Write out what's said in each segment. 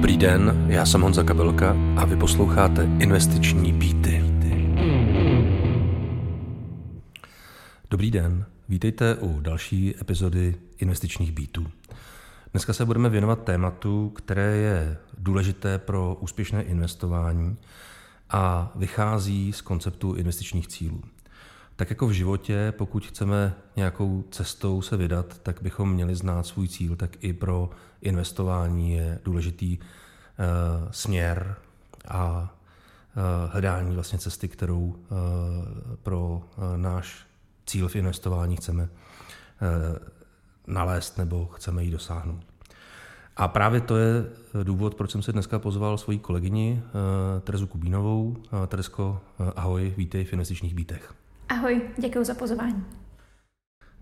Dobrý den, já jsem Honza Kabelka a vy posloucháte Investiční býty. Dobrý den, vítejte u další epizody Investičních býtů. Dneska se budeme věnovat tématu, které je důležité pro úspěšné investování a vychází z konceptu investičních cílů. Tak jako v životě, pokud chceme nějakou cestou se vydat, tak bychom měli znát svůj cíl, tak i pro investování je důležitý uh, směr a uh, hledání vlastně cesty, kterou uh, pro uh, náš cíl v investování chceme uh, nalézt nebo chceme jí dosáhnout. A právě to je důvod, proč jsem si dneska pozval svoji kolegyni Terezu Kubínovou. Teresko, ahoj, vítej v investičních bítech. Ahoj, děkuji za pozvání.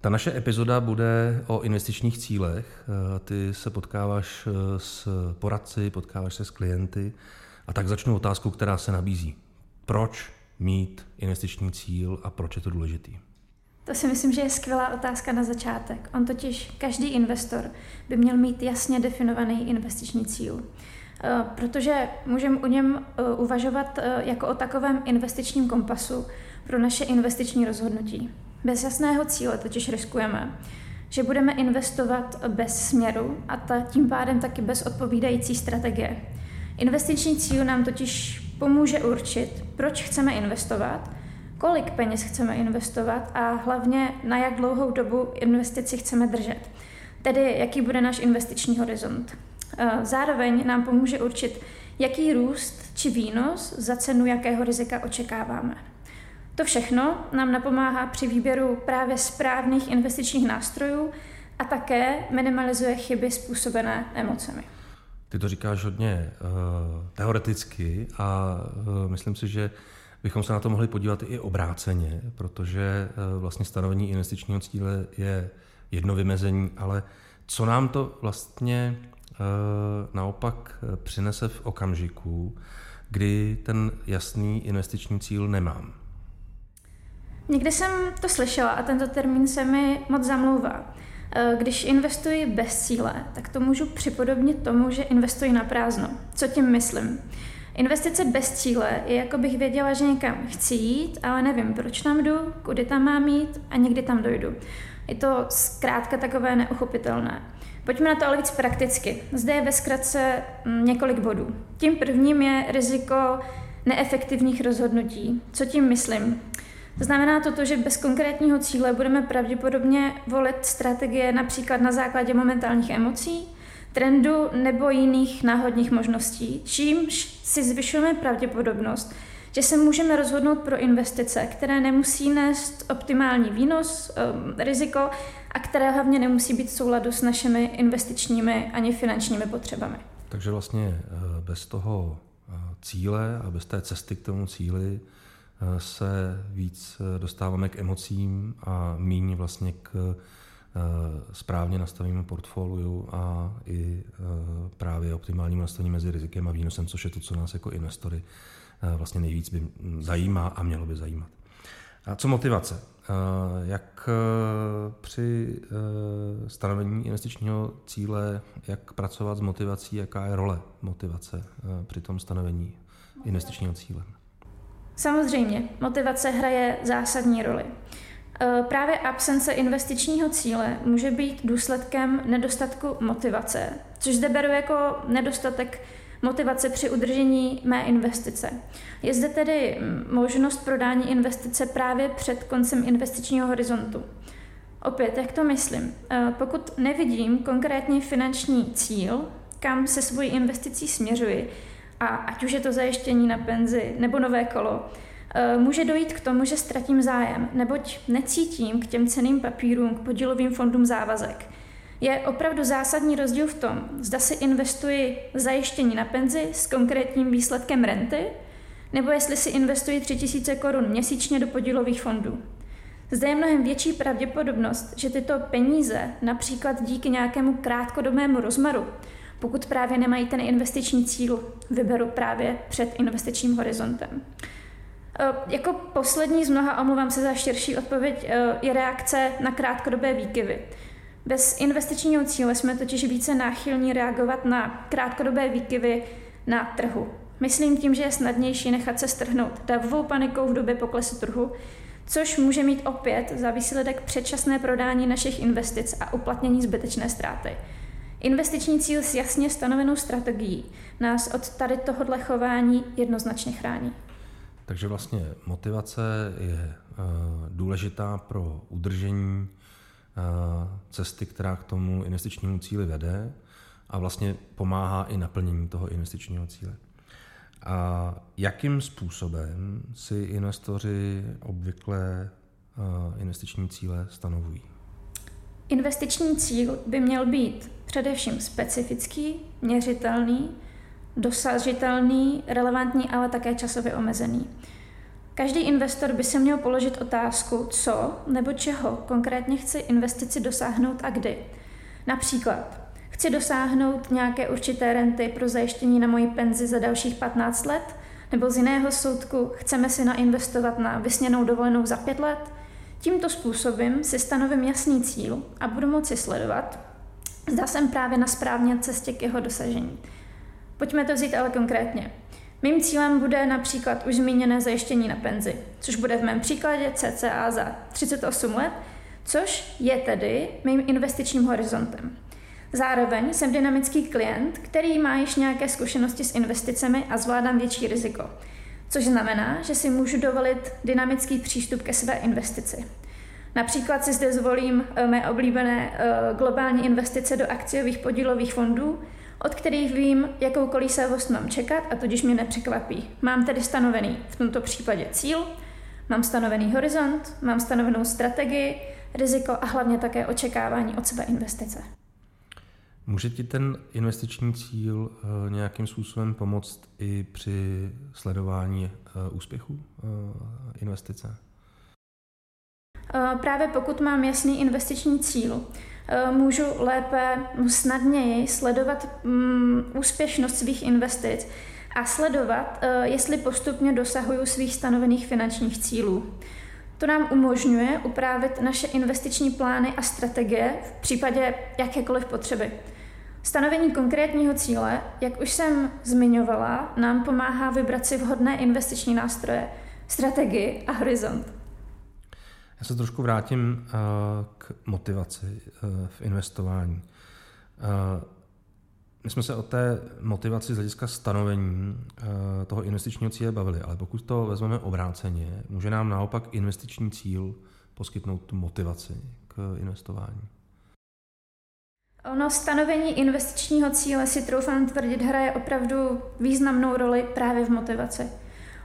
Ta naše epizoda bude o investičních cílech. Eh, ty se potkáváš eh, s poradci, potkáváš se s klienty a tak začnu otázkou, která se nabízí. Proč mít investiční cíl a proč je to důležitý? To si myslím, že je skvělá otázka na začátek. On totiž, každý investor by měl mít jasně definovaný investiční cíl. Eh, protože můžeme o něm uvažovat jako o takovém investičním kompasu, pro naše investiční rozhodnutí. Bez jasného cíle totiž riskujeme, že budeme investovat bez směru a tím pádem taky bez odpovídající strategie. Investiční cíl nám totiž pomůže určit, proč chceme investovat, kolik peněz chceme investovat a hlavně na jak dlouhou dobu investici chceme držet. Tedy jaký bude náš investiční horizont. Eh, zároveň nám pomůže určit, jaký růst či výnos za cenu jakého rizika očekáváme. To všechno nám napomáhá při výběru právě správných investičních nástrojů a také minimalizuje chyby způsobené emocemi. Ty to říkáš hodně uh, teoreticky a uh, myslím si, že bychom se na to mohli podívat i obráceně, protože uh, vlastně stanovení investičního cíle je jedno vymezení, ale co nám to vlastně naopak přinese v okamžiku, kdy ten jasný investiční cíl nemám? Někdy jsem to slyšela a tento termín se mi moc zamlouvá. Eh, když investuji bez cíle, tak to můžu připodobnit tomu, že investuji na prázdno. Co tím myslím? Investice bez cíle je jako bych věděla, že někam chci jít, ale nevím, proč tam jdu, kudy tam mám jít a někdy tam dojdu. Je to zkrátka takové neuchopitelné. Pojďme na to ale víc prakticky. Zde je ve zkratce mm, několik bodů. Tím prvním je riziko neefektivních rozhodnutí. Co tím myslím? Znamená to to, že bez konkrétního cíle budeme pravděpodobně volit strategie například na základě momentálních emocí, trendu nebo jiných náhodních možností, čímž si zvyšujeme pravděpodobnost, že se můžeme rozhodnout pro investice, které nemusí nést optimální výnos, um, riziko a které hlavně nemusí být v souladu s našimi investičními ani finančními potřebami. Takže vlastně eh, bez toho eh, cíle a bez té cesty k tomu cíli se víc eh, dostáváme k emocím a míň vlastně k eh, správně nastavenému portfoliu a i eh, právě optimálnímu nastavení mezi rizikem a výnosem, což je to, co nás jako investory vlastně nejvíc by zajímá a mělo by zajímat. A co motivace? Jak při stanovení investičního cíle, jak pracovat s motivací, jaká je role motivace při tom stanovení investičního cíle? Samozřejmě, motivace hraje zásadní roli. Právě absence investičního cíle může být důsledkem nedostatku motivace, což zde beru jako nedostatek motivace při udržení mé investice. Je zde tedy možnost prodání investice právě před koncem investičního horizontu. Opět, jak to myslím? E, pokud nevidím konkrétní finanční cíl, kam se svojí investicí směřuji, a ať už je to zajištění na penzi nebo nové kolo, eh, může dojít k tomu, že ztratím zájem, neboť necítím k těm ceným papírům, k podílovým fondům závazek. Je opravdu zásadní rozdíl v tom, zda si investuji zajištění na penzi s konkrétním výsledkem renty, nebo jestli si investuji 3000 korun měsíčně do podílových fondů. Zde je mnohem větší pravděpodobnost, že tyto peníze, například díky nějakému krátkodobému rozmaru, pokud právě nemají ten investiční cíl, vyberu právě před investičním horizontem. E, jako poslední z mnoha, omluvám se za širší odpověď, e, je reakce na krátkodobé výkyvy. Bez investičního cíle jsme totiž více náchylní reagovat na krátkodobé výkyvy na trhu. Myslím tím, že je snadnější nechat se strhnout davovou panikou v době poklesu trhu, což může mít opět za výsledek předčasné prodání našich investic a uplatnění zbytečné ztráty. Investiční cíl s jasně stanovenou strategií nás od tady tohohle chování jednoznačně chrání. Takže vlastně motivace je uh, důležitá pro udržení cesty, která k tomu investičnímu cíli vede a vlastně pomáhá i naplnění toho investičního cíle. A jakým způsobem si investoři obvykle uh, investiční cíle stanovují? Investiční cíl by měl být především specifický, měřitelný, dosažitelný, relevantní, ale také časově omezený. Každý investor by se měl položit otázku, co nebo čeho konkrétně chci investici dosáhnout a kdy. Například, chci dosáhnout nějaké určité renty pro zajištění na moji penzi za dalších 15 let, nebo z jiného soudku chceme si nainvestovat na vysněnou dovolenou za 5 let. Tímto způsobem si stanovím jasný cíl a budu moci sledovat, zda jsem právě na správné cestě k jeho dosažení. Pojďme to vzít ale konkrétně. Mým cílem bude například už zmíněné zajištění na penzi, což bude v mém příkladě cca za 38 let, což je tedy mým investičním horizontem. Zároveň jsem dynamický klient, který má již nějaké zkušenosti s investicemi a zvládám větší riziko, což znamená, že si můžu dovolit dynamický přístup ke své investici. Například si zde zvolím eh, mé oblíbené eh, globální investice do akciových podílových fondů, od kterých vím, jakou kolísavost mám čekat a tudíž mě nepřekvapí. Mám tedy stanovený v tomto případě cíl, mám stanovený horizont, mám stanovenou strategii, riziko a hlavně také očekávání od své investice. Může ti ten investiční cíl eh, nějakým způsobem pomoct i při sledování eh, úspěchu eh, investice? Právě pokud mám jasný investiční cíl, můžu lépe, snadněji sledovat mm, úspěšnost svých investic a sledovat, jestli postupně dosahují svých stanovených finančních cílů. To nám umožňuje upravit naše investiční plány a strategie v případě jakékoliv potřeby. Stanovení konkrétního cíle, jak už jsem zmiňovala, nám pomáhá vybrat si vhodné investiční nástroje, strategii a horizont. Já se trošku vrátím uh, k motivaci uh, v investování. Uh, my jsme se o té motivaci z hlediska stanovení toho investičního cíle bavili, ale pokud to vezmeme obráceně, může nám naopak investiční cíl poskytnout tu motivaci k investování. Ono stanovení investičního cíle si troufám tvrdit hraje opravdu významnou roli právě v motivaci.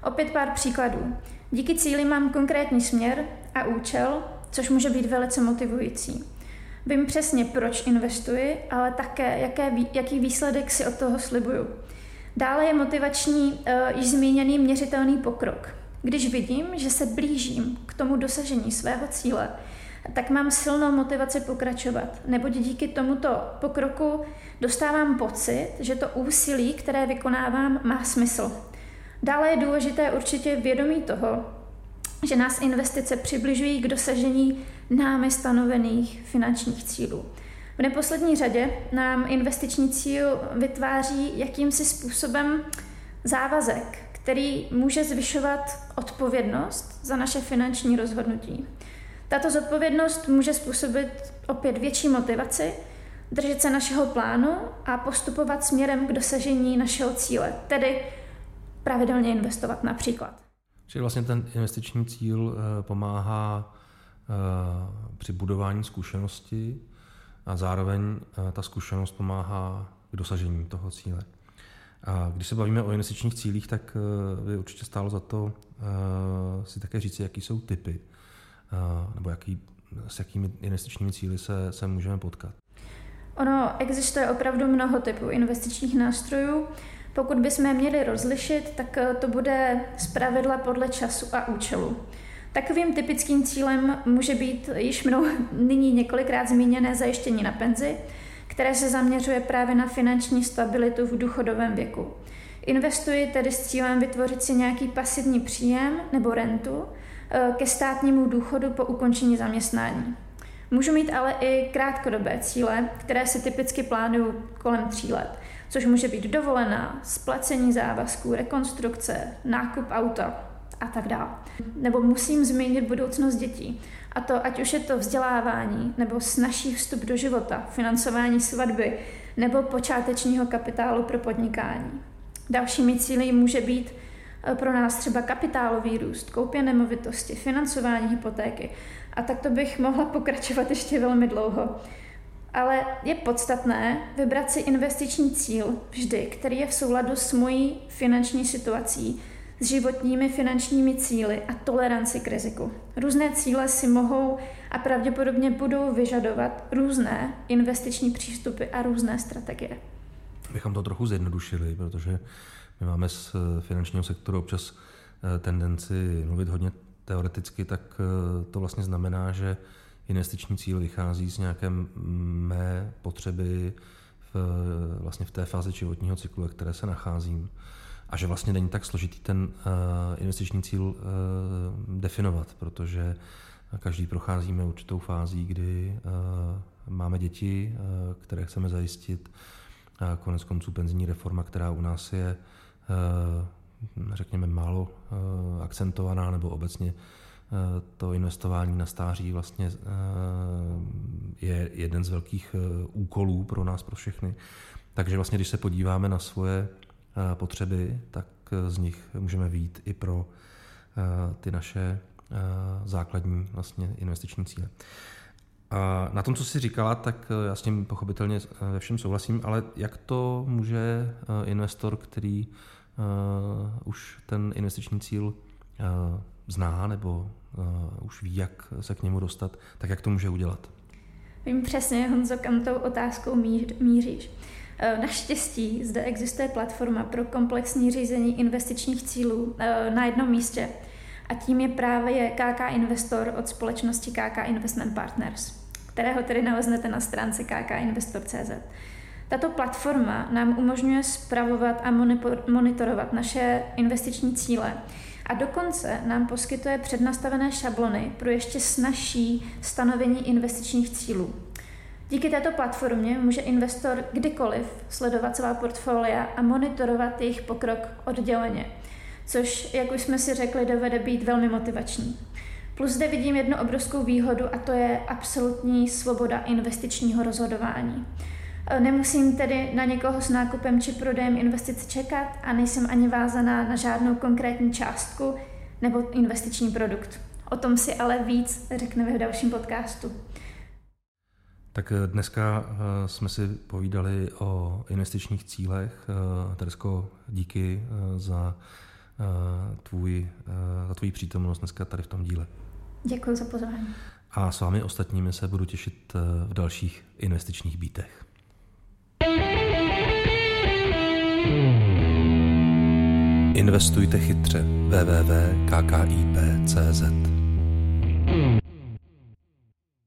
Opět pár příkladů. Díky cíli mám konkrétní směr a účel, což může být velice motivující. Vím přesně, proč investuji, ale také, jaké, jaký výsledek si od toho slibuju. Dále je motivační uh, již zmíněný měřitelný pokrok. Když vidím, že se blížím k tomu dosažení svého cíle, tak mám silnou motivaci pokračovat. Neboť díky tomuto pokroku dostávám pocit, že to úsilí, které vykonávám, má smysl. Dále je důležité určitě vědomí toho, že nás investice přibližují k dosažení námi stanovených finančních cílů. V neposlední řadě nám investiční cíl vytváří jakýmsi způsobem závazek, který může zvyšovat odpovědnost za naše finanční rozhodnutí. Tato zodpovědnost může způsobit opět větší motivaci, držet se našeho plánu a postupovat směrem k dosažení našeho cíle, tedy pravidelně investovat například. Čili vlastně ten investiční cíl eh, pomáhá eh, při budování zkušenosti a zároveň eh, ta zkušenost pomáhá k dosažení toho cíle. A když se bavíme o investičních cílích, tak by určitě stálo za to si také říct, jaký jsou typy nebo jaký, s jakými investičními cíly se, se můžeme potkat? Ono existuje opravdu mnoho typů investičních nástrojů. Pokud bychom měli rozlišit, tak eh, to bude zpravidla podle času a účelu. Takovým typickým cílem může být již mnou nyní několikrát zmíněné zajištění na penzi, které se zaměřuje právě na finanční stabilitu v důchodovém věku. Investuji tedy s cílem vytvořit si nějaký pasivní příjem nebo rentu, Eh, ke státnímu důchodu po ukončení zaměstnání. Můžu mít ale i krátkodobé cíle, které si typicky plánuju kolem tří let, což může být dovolená, splacení závazků, rekonstrukce, nákup auta a tak dále. Nebo musím změnit budoucnost dětí. A to, ať už je to vzdělávání, nebo snažší vstup do života, financování svatby, nebo počátečního kapitálu pro podnikání. Dalšími cíly může být eh, pro nás třeba kapitálový růst, koupě nemovitosti, financování hypotéky. A tak to bych mohla pokračovat ještě velmi dlouho. Ale je podstatné vybrat si investiční cíl vždy, který je v souladu s mojí finanční situací, s životními finančními cíly a toleranci k riziku. Různé cíle si mohou a pravděpodobně budou vyžadovat různé investiční přístupy a různé strategie. Bychom to trochu zjednodušili, protože my máme z finančního sektoru občas eh, tendenci mluvit hodně teoreticky, tak eh, to vlastně znamená, že investiční cíl vychází z nějaké mé potřeby v, vlastně v té fázi životního cyklu, ve které se nacházím a že vlastně není tak složitý ten uh, investiční cíl uh, definovat, protože každý procházíme určitou fází, kdy uh, máme děti, které chceme zajistit. Uh, konec konců penzijní reforma, která u nás je, řekněme, málo akcentovaná, nebo obecně to investování na stáří vlastně je jeden z velkých úkolů pro nás, pro všechny. Takže vlastně, když se podíváme na svoje Eh, potřeby, tak eh, z nich můžeme výjít i pro eh, ty naše základní vlastně investiční cíle. A na tom, co jsi říkala, tak já s tím pochopitelně ve všem souhlasím, ale jak to může investor, který už ten investiční cíl zná nebo už ví, jak se k němu dostat, tak jak to může udělat? Vím přesně, Honzo, kam tou otázkou míříš. Eh, naštěstí zde existuje platforma pro komplexní řízení investičních cílů eh, na jednom místě a tím je právě KK Investor od společnosti KK Investment Partners, kterého tedy naleznete na stránce kkinvestor.cz. Tato platforma nám umožňuje spravovat a monitorovat naše investiční cíle a dokonce nám poskytuje přednastavené šablony pro ještě snažší stanovení investičních cílů. Díky této platformě může investor kdykoliv sledovat svá portfolia a monitorovat jejich pokrok odděleně, což, jak už jsme si řekli, dovede být velmi motivační. Plus zde vidím jednu obrovskou výhodu a to je absolutní svoboda investičního rozhodování. E, nemusím tedy na někoho s nákupem či prodejem investice čekat a nejsem ani vázaná na žádnou konkrétní částku nebo investiční produkt. O tom si ale víc řekneme v dalším podcastu. Tak eh, dneska eh, jsme si povídali o investičních cílech. Eh, Teresko, díky za tvůj, za tvůj přítomnost dneska tady v tom díle. Děkuji za pozvání. A s vámi ostatními se budu těšit v dalších investičních bítech. Investujte chytře. www.kkip.cz